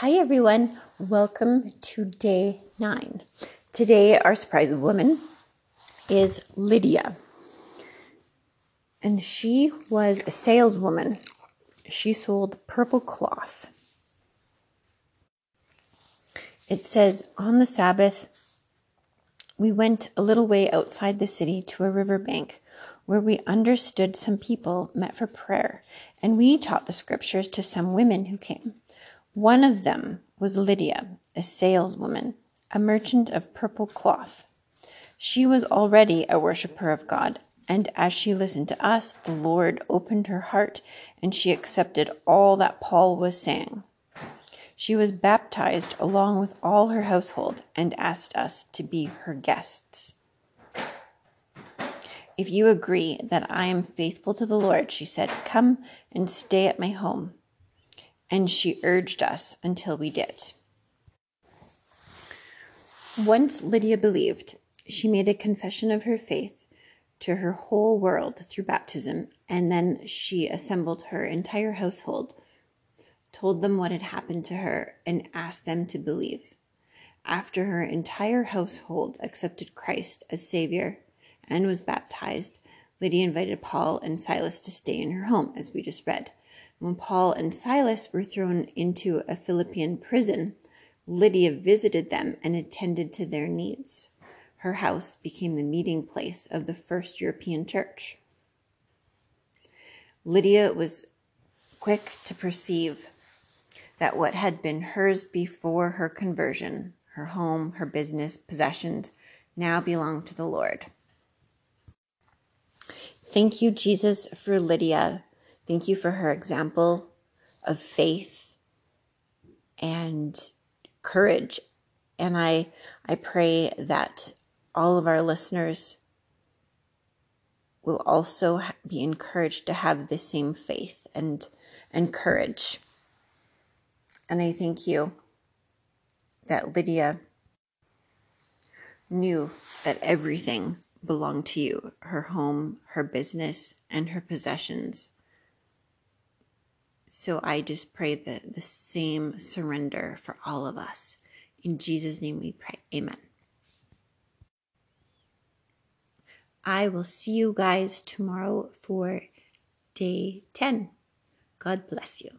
Hi, everyone. Welcome to day nine. Today, our surprise woman is Lydia. And she was a saleswoman. She sold purple cloth. It says, On the Sabbath, we went a little way outside the city to a river bank where we understood some people met for prayer, and we taught the scriptures to some women who came. One of them was Lydia, a saleswoman, a merchant of purple cloth. She was already a worshiper of God, and as she listened to us, the Lord opened her heart, and she accepted all that Paul was saying. She was baptized along with all her household and asked us to be her guests. If you agree that I am faithful to the Lord, she said, come and stay at my home and she urged us until we did. Once Lydia believed, she made a confession of her faith to her whole world through baptism, and then she assembled her entire household, told them what had happened to her, and asked them to believe. After her entire household accepted Christ as Savior and was baptized, Lydia invited Paul and Silas to stay in her home, as we just read. When Paul and Silas were thrown into a Philippian prison, Lydia visited them and attended to their needs. Her house became the meeting place of the first European church. Lydia was quick to perceive that what had been hers before her conversion, her home, her business, possessions, now belonged to the Lord. Thank you, Jesus, for Lydia Thank you for her example of faith and courage. And I, I pray that all of our listeners will also be encouraged to have the same faith and, and courage. And I thank you that Lydia knew that everything belonged to you her home, her business, and her possessions. So I just pray the, the same surrender for all of us. In Jesus' name we pray. Amen. I will see you guys tomorrow for day 10. God bless you.